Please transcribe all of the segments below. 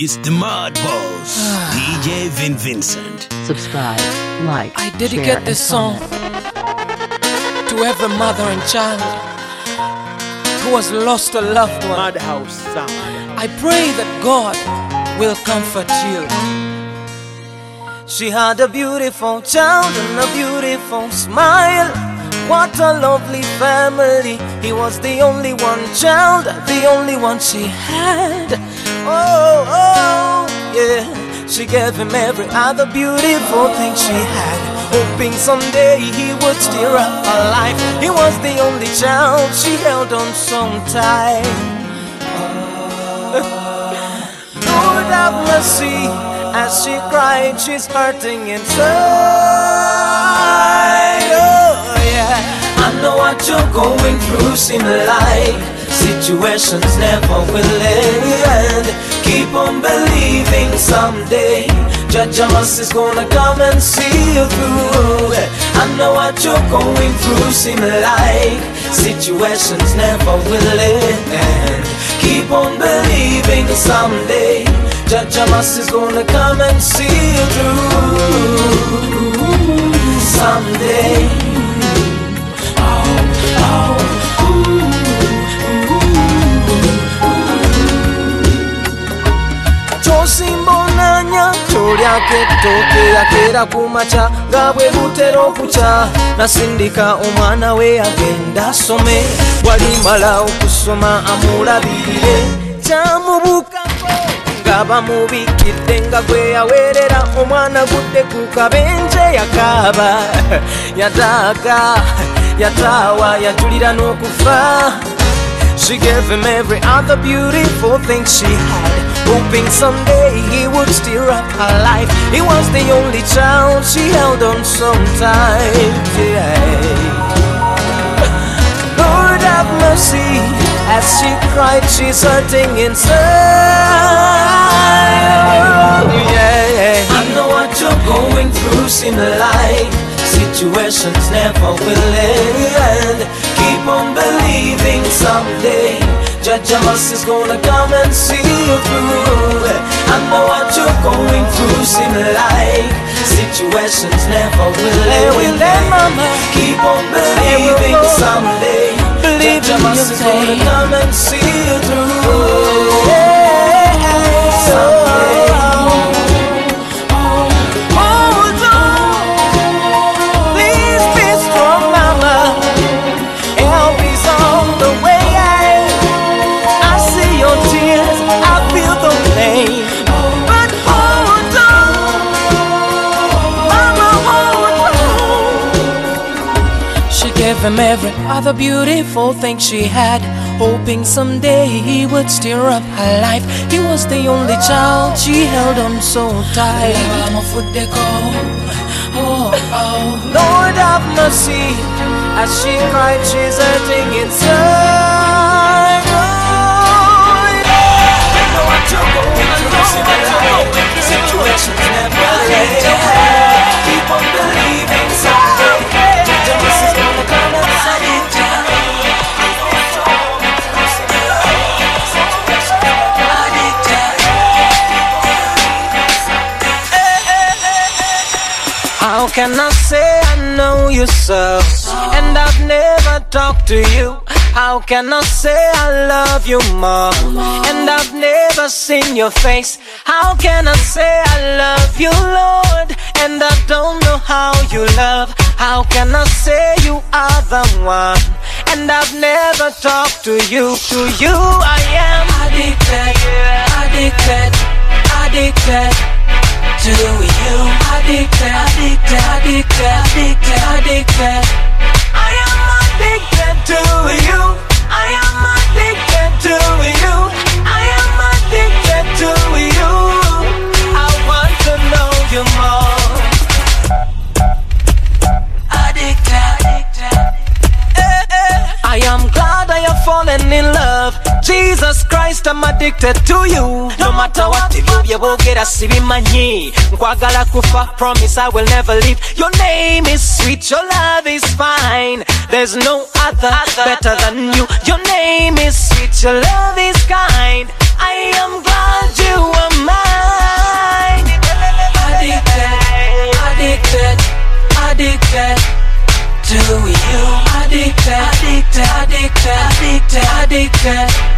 It's the Mod Boss, DJ Vin Vincent. Subscribe, like, I share, dedicate and this song to every mother and child who has lost a loved one. Madhouse sound. I pray that God will comfort you. She had a beautiful child and a beautiful smile. What a lovely family. He was the only one child, the only one she had. Oh, oh, yeah. She gave him every other beautiful thing she had. Hoping someday he would steer up her life. He was the only child she held on so tight. Oh, Lord have mercy as she cried, she's hurting inside. Oh, yeah. I know what you're going through, seem like situations never will end. Keep on believing someday. Judge Amos is gonna come and see you through. I know what you're going through, seem like situations never will end. Keep on believing someday. Judge Amos is gonna come and see you through. Someday. Kyosimbonanya kyolyako ettooke yakeera ku makya nga bwe butera okukya. Nasindika omwana we agenda asome walimala okusoma amulabirire kyamubukako nga bamubikidde nga gwe yaweerera omwana gudde ku kabenje yakaaba. Yataaga yataawa yajulira n'okufa She gave him every other beautiful thing she had, hoping someday he would steer up her life. He was the only child she held on so tight. Yeah. Lord have mercy as she cried, she's hurting inside. Oh, yeah. I know what you're going through, seem like situations never will end. Keep on believing someday. Judge Amos is gonna come and see you through. I know what you're going through, seem like situations never will end. Keep on believing someday. Judge Amos is gonna come and see you through. Someday. Gave him every other beautiful thing she had, hoping someday he would steer up her life. He was the only child she held on so tight. Oh, oh. Lord have mercy as she cried, she's hurting inside. Yeah. Know what you're going through, see my life. Situations never end. Keep on believing How can I say I know you so and I've never talked to you? How can I say I love you more and I've never seen your face? How can I say I love you, Lord, and I don't know how you love? How can I say you are the one and I've never talked to you? To you I am addicted, addicted, addicted to you. Addicted, addicted, addicted, addicted, addicted. I am addicted to you. I am addicted to you. I am addicted to you. I want to know you more. Addicted. I am glad I have fallen in love jesus christ I'm addicted to you. No matter what ebyo byebogera sibimanyi nkwagala kufa promise i will never leave. Your name is sweet your love is fine. There's no other better than you. Your name is sweet your love is kind. I am glad you are mine. Addicted addicted addicted to you. Addicted addicted addicted addicted addicted.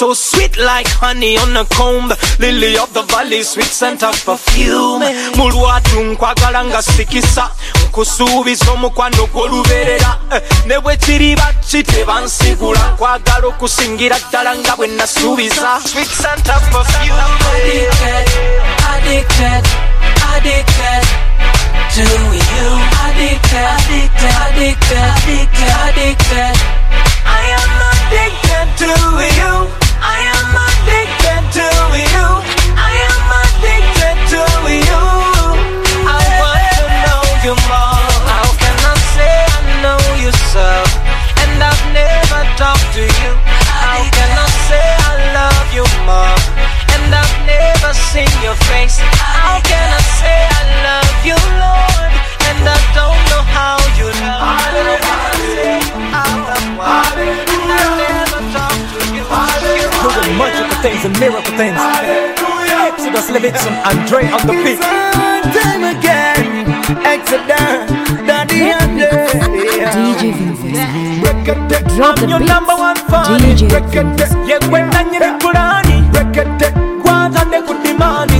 So sweet like honey on a comb, lily of the valley, sweet scent of perfume. Mulwatu nkwagala nga sikisa, nkusuubiza omukwano gw'olubeerera. Ne bwe kiriba kiteba nsigula, nkwagala okusingira ddala nga bwe nasuubiza. Sweet scent of perfume. Addicted, addicted, addicted to you. Addicted, addicted, addicted, addicted, addicted. I am addicted to you. I am addicted things. Exodus Leviathan, Andre on the beat. Time again, Exodus, Daddy DJ Vinvis. Drop the I'm your beats. number one fan. DJ Vinvis. yekwenda nyiri kulani kwatadde ku dimani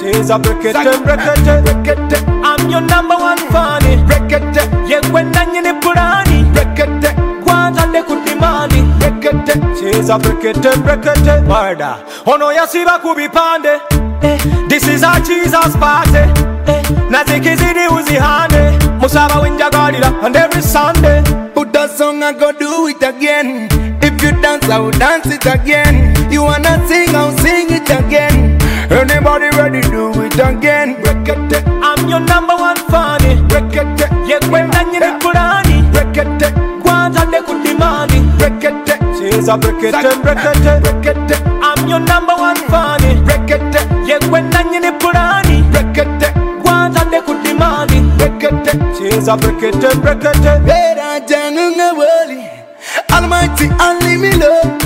kiza brekete brekete I'm your number one fan yekwenda nyiri kulani kwatadde ku dimani kiza brekete brekete Murder. ono yasiba ku bipande Eh, This is our Jesus party. Eh, nazikizidi uzihande musaba wenjagalira and every Sunday. Put that song, I go do it again. If you dance, I will dance it again. You wanna sing, I'll sing it again. Anybody ready, do it again. I'm your number one fan yekwenda nyiri kulani kwatadde ku dimani kiza brekete brekete I'm your number one fan yekwenda nyiri kulani kwatadde ku dimani kiza brekete brekete Bera janunga woli, Almighty only me love.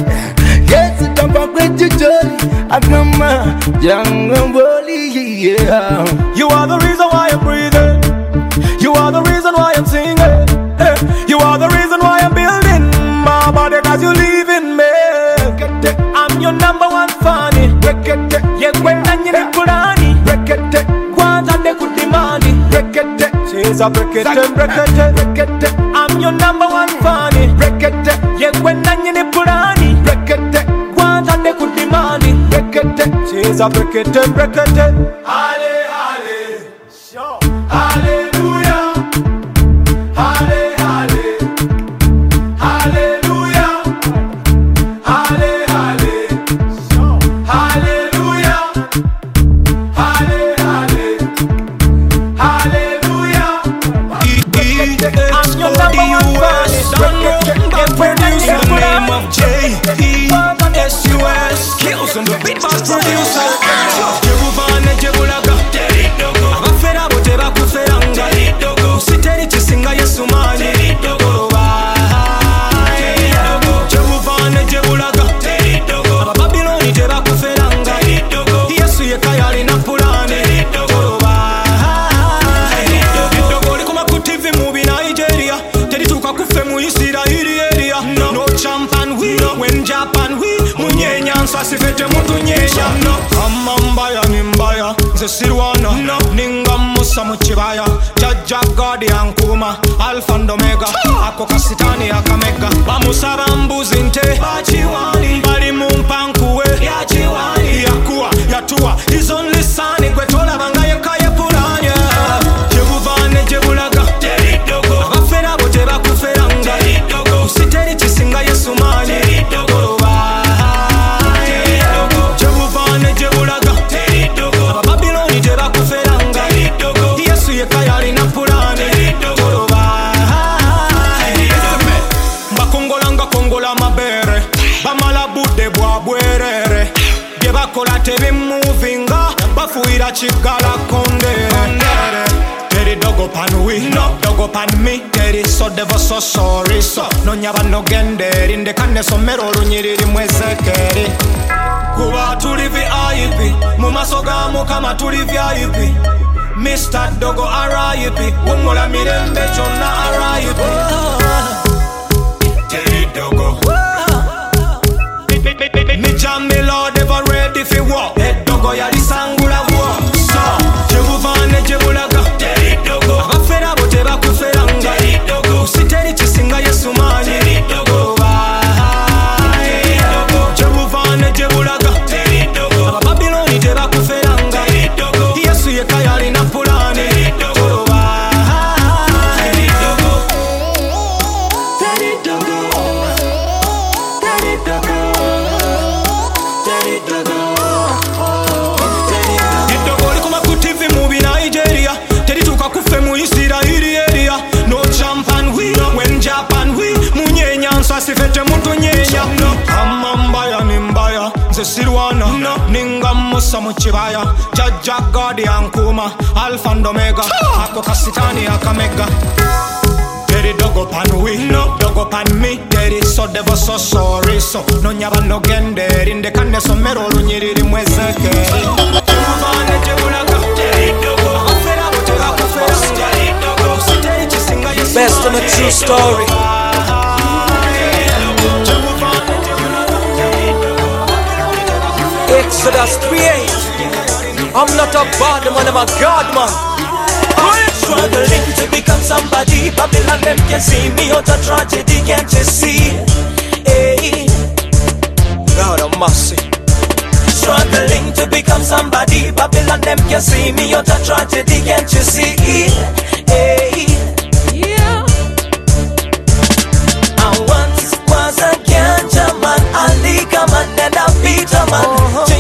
Yes, forget to jolly. Agama janunga woli, yeah. You are the reason why your number one fan. Yekwenda nyiri eh. kulani. Kwatadde ku dimani. Chiza brekete brekete. Eh. I'm your number one fan. Yekwenda nyiri kulani. Kwatadde ku dimani. Chiza brekete brekete. Halle, nze sirwana ninga musa mu kibaya jajja gadi yankuuma alfa ndomega. Ako kasitani akamega. Bamusaba mbuzi chigala kondere Daddy dog up on we, no dog up on me. Daddy so devil so sorry so. Nonyaba nogenderi ndekane somero lunyiriri mwezekeri kuba tuli vip mu maaso ga mukama tuli vip mr dogo rip wumula mirembe kyonna rip teri dogo. Nikyamilodeva ready fi wa edogo yalisanga musa mu kibaya jajja gadi yankuma alfa and omega ako kasitani akamega Teri dogo pan we, no dogo pan me. Teri so devo so sorry so. No nyaba no gende, rinde kane so mero lunyiriri mwezeke. Tuvane tebulaka, teri dogo. Kufera butera kufera, teri dogo. Siteri chisinga yesu. Best on a true story. Exodus 3 I'm not a bad man, I'm a God man. Struggling to become somebody Babylon them can see me out a tragedy Can't you see hey. God of mercy. Struggling to become somebody Babylon them can see me out a tragedy Can't you see hey. I once was a ganja man A liquor man and a bitter man Kingdom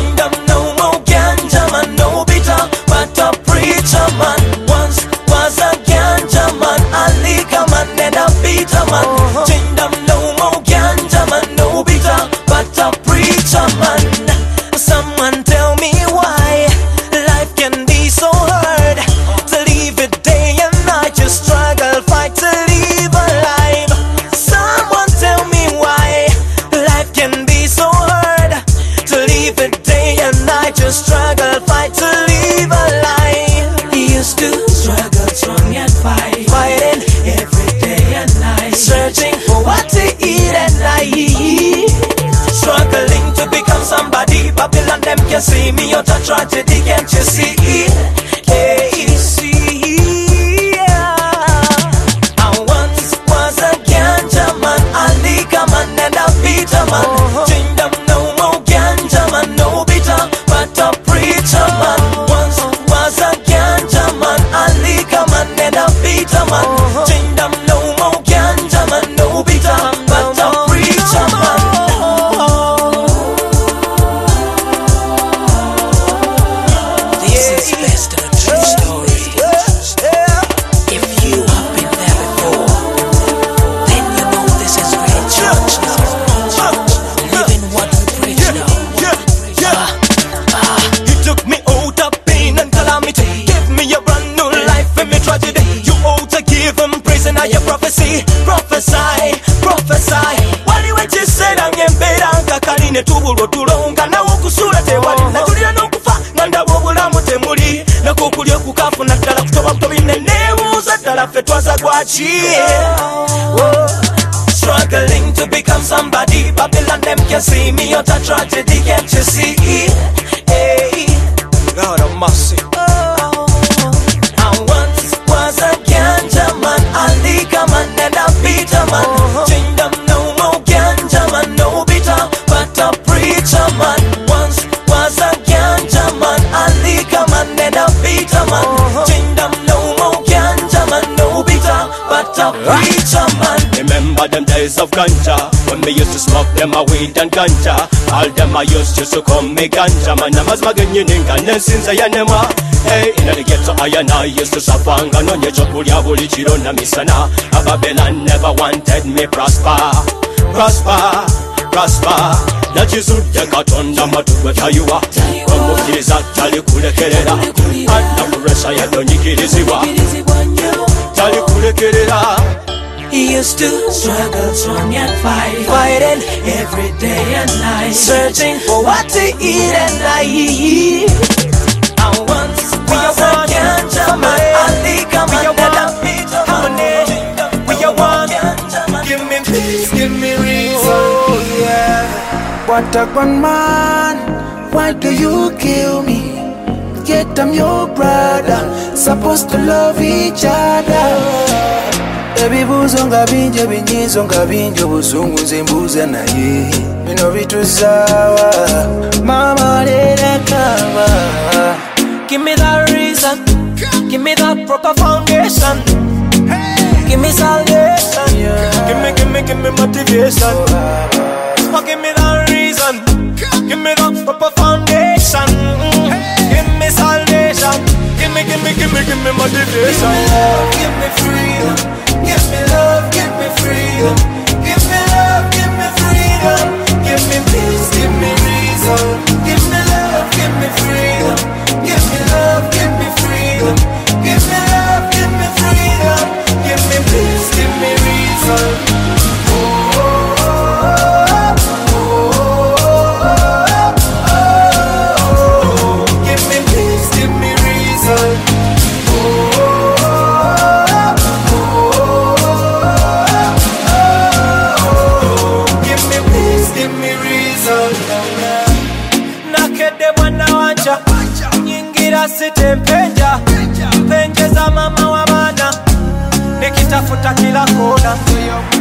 wekiseera ng'embeera nga kali ne tubulwa otulo nga nawe okusula tewali. Natulira n'okufa nga ndaba obulamu temuli. Nakokulya okukafuna ddala kutoba butobi ne neebuuza ddala ffe twaza gwaki Oh. Struggling to become somebody. Babylon them can see me a tragedy Can't you see? Hey. God of mercy. I Days of ganja. When me used to smoke them a weed and ganja. All them I used to call me ganja. Man amazima genyininga nensinza yanema Hey, in the ghetto I and I used to suffer Nga nonye chokulya buli kiro na misana Babylon never wanted me prosper. Prosper, prosper. Nakizudde katonda matuwe tayuwa omukkiriza talikulekerera anakuresa yadonyikirizibwa talikulekerera He used to struggle strong and fight, fighting every day and night, searching for what to eat at night. I once was a ganja man, a liquor man, and a bitter man. We are one. Give me peace, give me reason. Oh yeah. What a one man. Why do you kill me? Yet I'm your brother. Supposed to love each other. Ebibuuzo nga bingi ebinyiizo nga bingi obusungu nze mbuuza naye bino bituzaawa maama leera kama Give me that reason, give me that proper foundation, give me salvation, Give me, give me, give me motivation. Oh, give me that reason. Give me the proper foundation. Give me, give me, give me, give me motivation. Give me freedom. Give me love, give me freedom. Give me love, give me freedom. Give me peace, give me reason. Give me love, give me freedom. Nekitafuta kila kona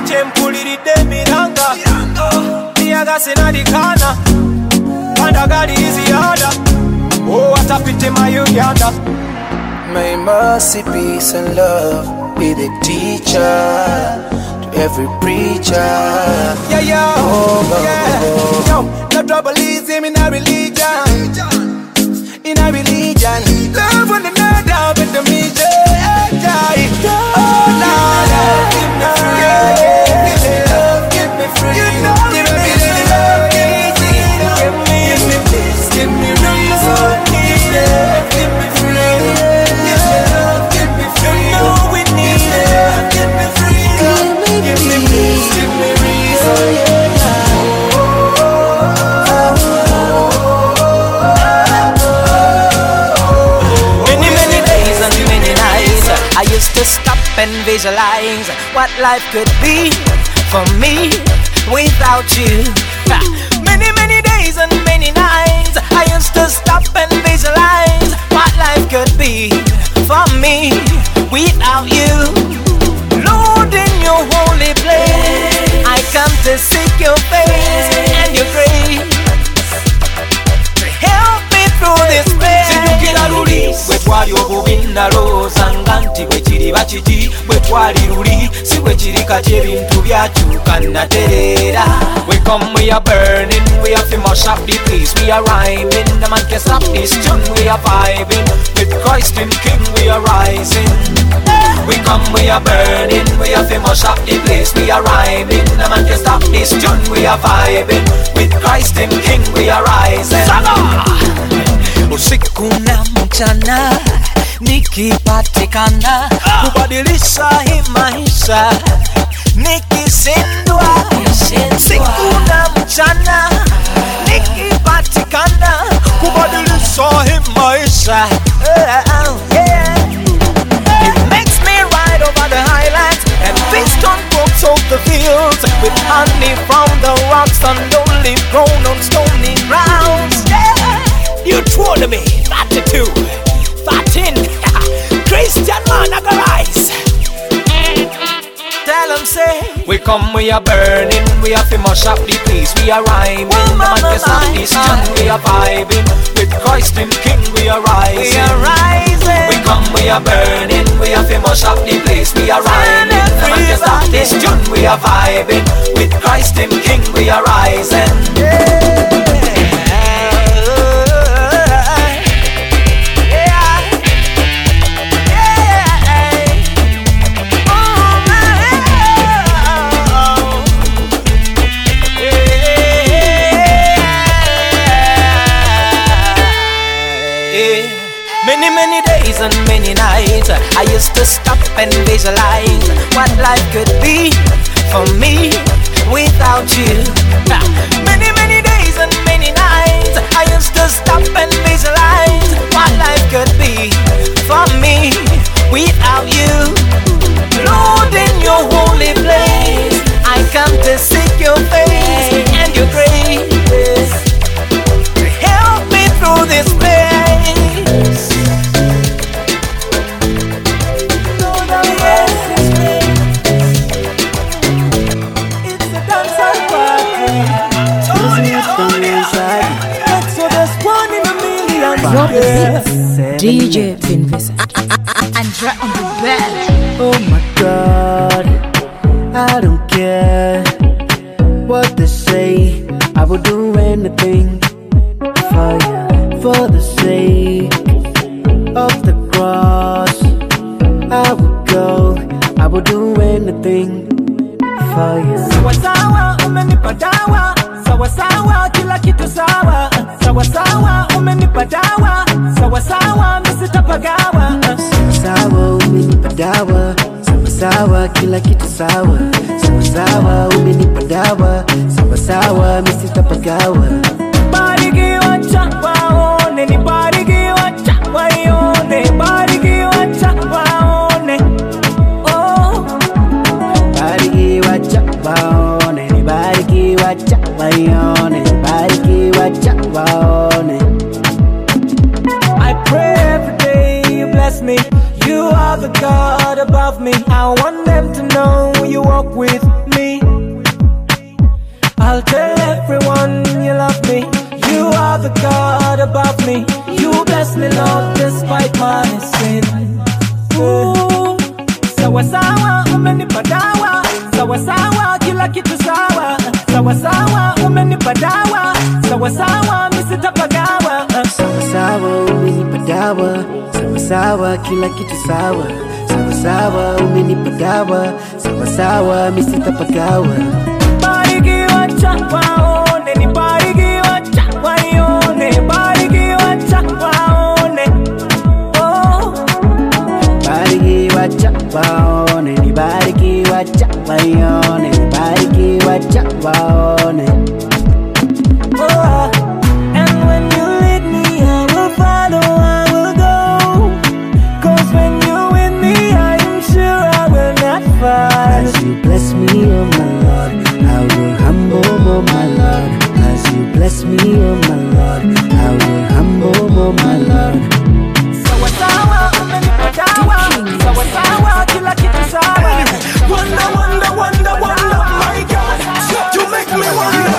kyempuliridde emiranga liyaga sinalikaana kandagaliriziada owatapite oh, mayuganda May mercy, peace, and love be the teacher to every preacher. Yeah, yeah, Oh, oh yeah. Oh. Yo, no trouble is him in a religion. In a religion. Love one another with the mission. Visualize What life could be for me without you. Many, many days and many nights I used to stop and visualize What life could be for me without you. Lord, in your holy place I come to seek your face and your grace. Help me through this pain. bwe twali obubi nalowooza nga nti bwe bakiki bwe twali luli si bwe kiri kati ebintu byakyuka natereera we come we are burning we are mash up the place we are rhyming the man can stop this tune we are vibing with Christ in King we are rising we come we are burning we are mash up the place we are rhyming the man can stop this tune we are vibing with Christ in King we are rising usiku na mchana nikipatikana kubadilisha hii nikisindwa siku na mchana. Nikipatikana kubadilisha hii. It makes me ride over the highlands and feast on books of the fields with honey from the rocks and olive grown on stony grounds. Yeah, you told me 32, 13, Christian man, I got rise. Tell 'em say. We come, we are burning, we are fi mash up the place, we are rhyming. Oh, the man mama, can stop this tune, we are vibing. With Christ in King, we are rising. We are rising. We come, we are burning, we are fi mash up the place, we are rhyming. The man can stop this tune, we are vibing. With Christ in King, we are rising. Many, I used to stop and visualize What life could be for me without you. Many, many days and many nights I used to stop and visualize What life could be for me without you. Lord, in your holy place. I come to seek your face Drop the beats. DJ Vinvis. Andre on the bed. Oh my god, I don't care what they say. I will do anything for you. For the sake of the cross. I will go, I will do anything for you. sawa sawa umenipa dawa sawa sawa kila kitu sawa sawa sawa umenipa dawa sawa sawa misitapagawa Sawa, umenipa dawa. Sawa sawa, kila kitu sawa. Sawa sawa, umenipa dawa. Sawa sawa, misitapagawa. Waione, barikiwa cha waone. I pray every day you bless me. You are the God above me. I want them to know you walk with me. I'll tell everyone you love me. You are the God above me. You bless me, Lord, despite my sin. Ooh, sawa sawa, umenipa dawa. Sawa sawa, kila kitu sawa. Sawa sawa, umenipa dawa. Sawa sawa, misitapagawa. Sawa sawa, umenipa dawa. Sawa sawa, kila kitu sawa. Sawa sawa, umenipa dawa. Sawa sawa, misitapagawa. barikiwa cha waone ni barikiwa cha waione barikiwa cha waone oh Barikiwa cha waone, ni barikiwa cha waione, ni barikiwa cha waone. oh and when you lead me I will follow I will go cause when you with me I am sure I will not fall As you bless me, oh my Lord, I will humble, oh my Lord. As you bless me, oh my Lord, I will humble, oh my Lord. sawa sawa umenipa dawa sawa sawa kila kitu sawa Wonder, wonder, wonder, wonder, my God. You make me wonder.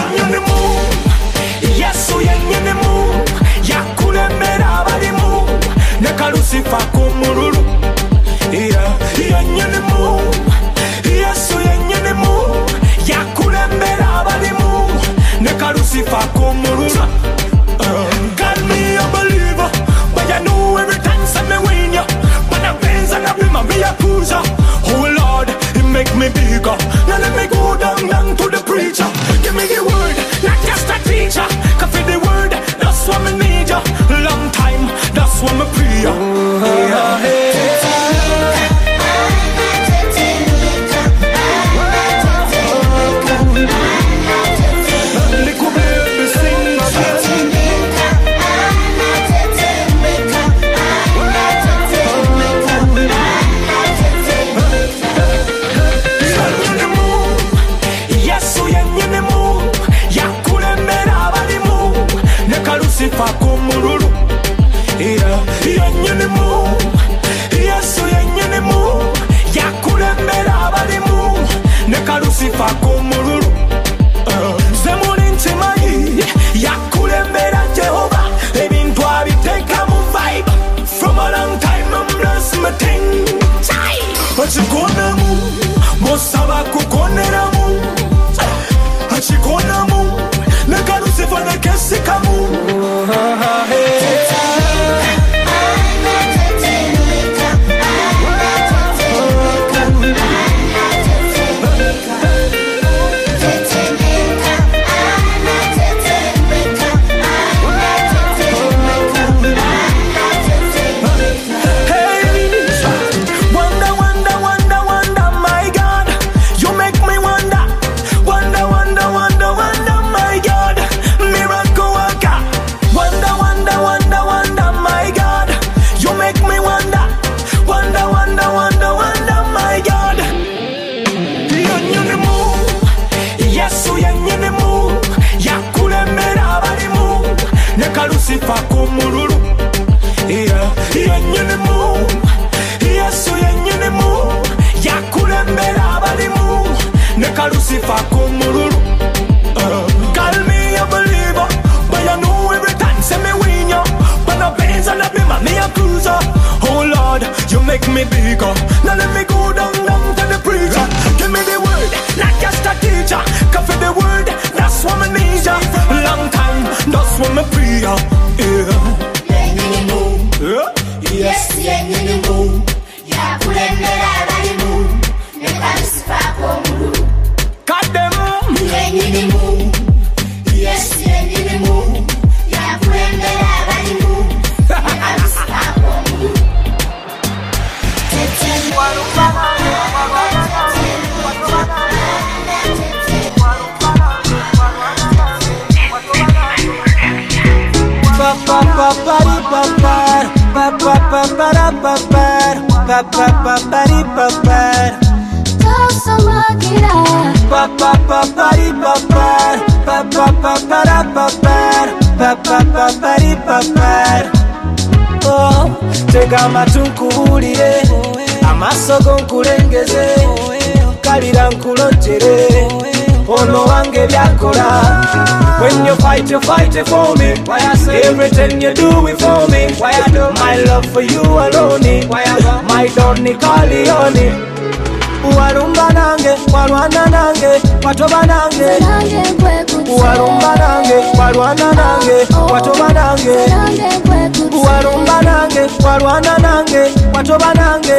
Tega amatu nkubuulire amaaso go nkulengeze kalira nkulojere ono wange byakola When you fight, you fight it for me. Why I say everything you do it for me. Why I do my love for you alone. Why I go my Donny Corleone. Walumba nange, walwana nange, watoba nange. Walumba nange, walwana nange, watoba nange. Walumba nange, walwana nange, watoba nange.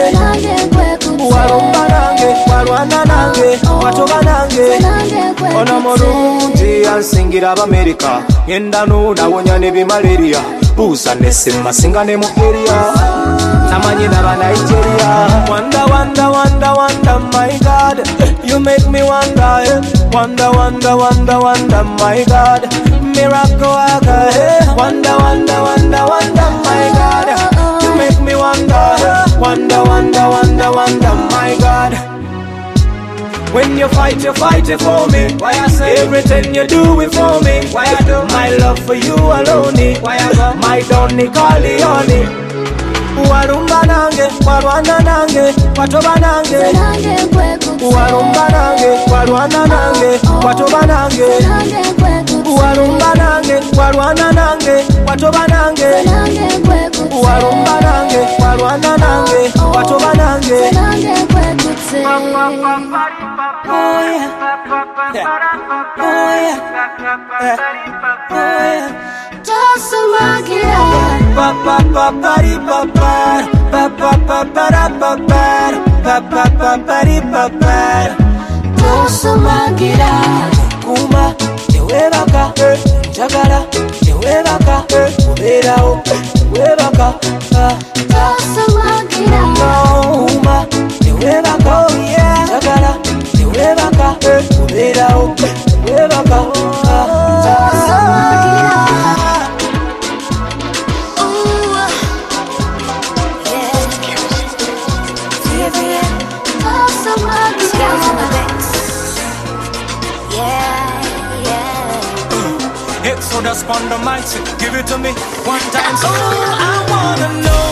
Walumba nange, walwana nange, watoba nange. Ono mulungi ansingira abamerika ngenda nunawonya n'ebimalaria buuza nesema singa ne mu eria namanyi naba nigeria. Wanda wanda wanda wanda my god. You make me wonder eh. wanda wanda wanda wanda my god. Miracle worker eh. wanda wanda wanda wanda my god. make me wonder wanda wanda wanda wanda my god when you fight, you fight it for me. Why I say everything you do it for me. Why I do my love for you alone. Why I go my Donny Corleone. Walumba nange, walwana nange, watoba nange. Walumba nange, walwana nange, watoba nange. Walumba nange, walwana nange, watoba nange. Walumba nange, walwana nange, watoba nange. Oh yeah. Yeah. Oh yeah. Yeah. Oh yeah. Just a mark it Pa pa pa pa di pa pa pa pa pa pa da pa pa pa pa pa pa di pa pa Just a mark it kuma tewebaka njagala tewebaka kubeerawo tewebaka Just ah, a mark it kuma tewebaka oh, njagala tewebaka kubeerawo tewebaka ah, The mic, say, give it to me one time. So I wanna know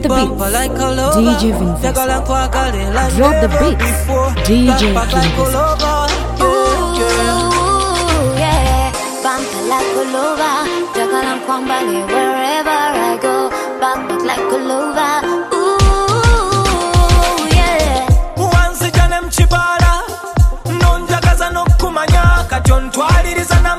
Drop the beats. DJ Vinvesta. Drop the beats. DJ Vinvesta. Ooh, yeah. Bump like a lover. Jagala kwambale wherever I go. Back back like a lover. Ooh, yeah. wanzija ne mukibala kati ontwaliriza na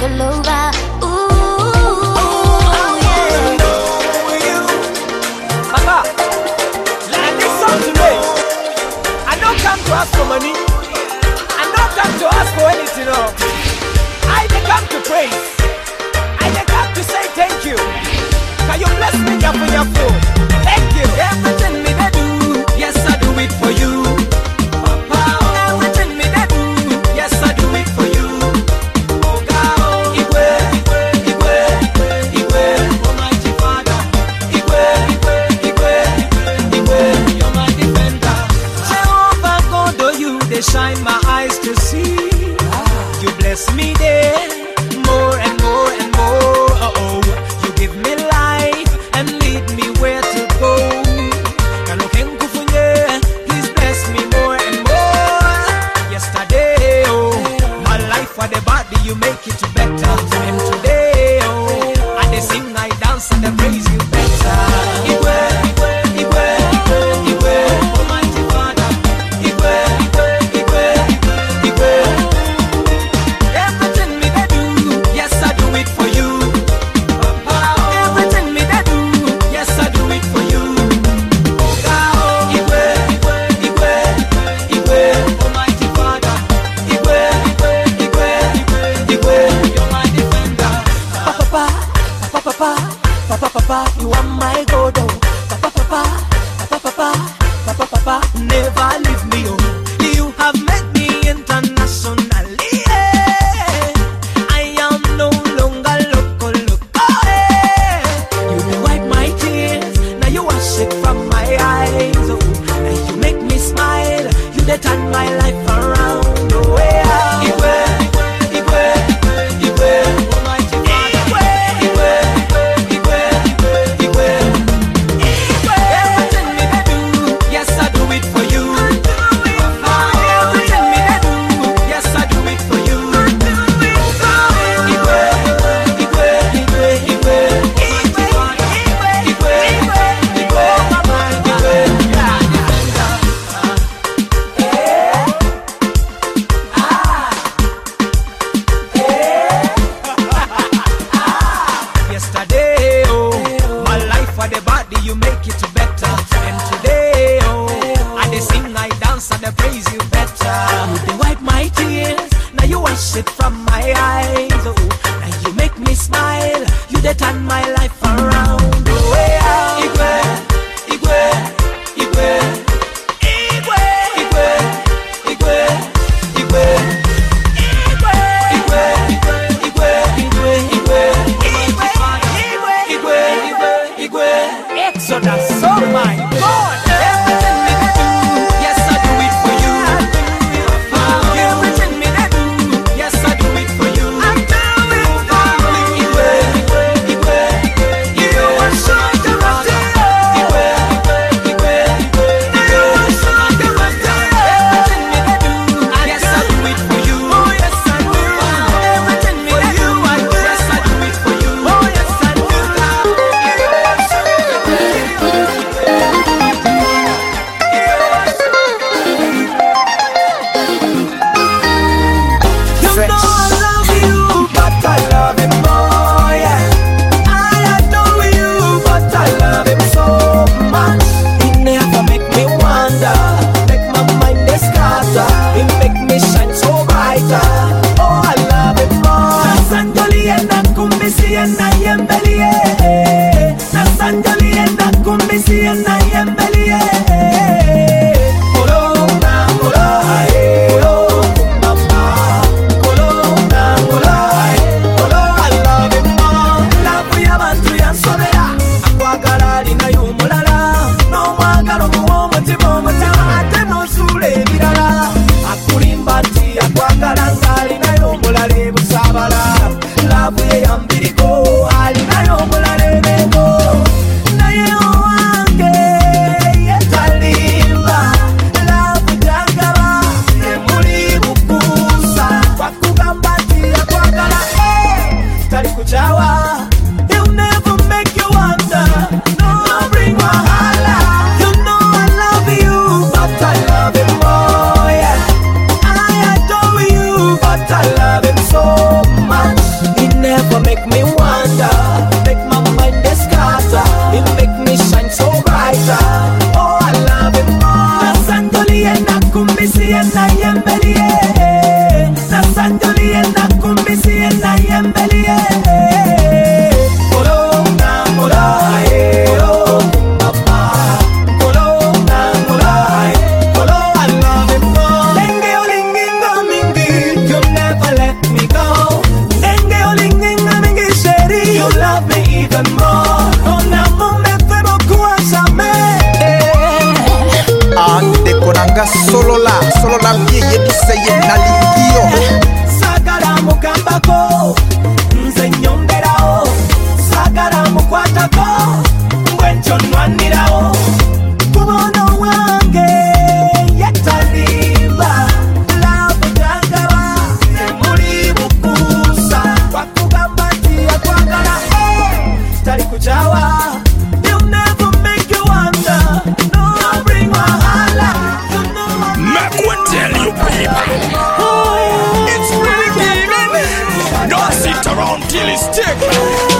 look all over papa, papa, papa, papa, papa, you are my god. Papa, papa, papa, papa, papa, papa, never leave me. Till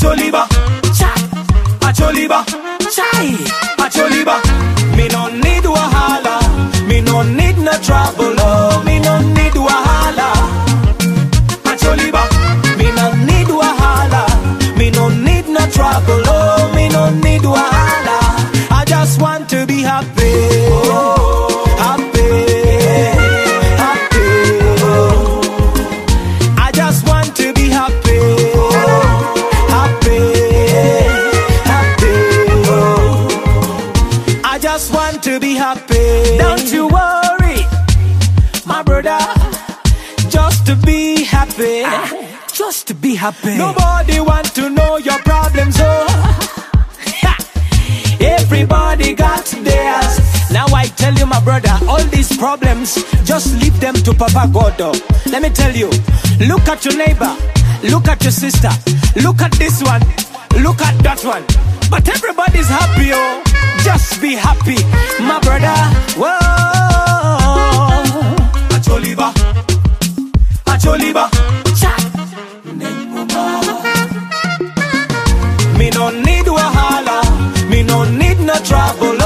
acholiba, chai, acholiba, chai, acholiba. Me no need wahala, me no need no trouble, oh, me no need wahala. Acholiba, me no need wahala, me no need no trouble, happy. Nobody want to know your problems, oh. Everybody got theirs. Now I tell you, my brother, all these problems, just leave them to Papa God. oh. Let me tell you, look at your neighbor, look at your sister, look at this one, look at that one. But everybody's happy, oh. Just be happy, my brother. Whoa. Acholiba, Acholiba, cha. Me no need wahala, me no need no trouble,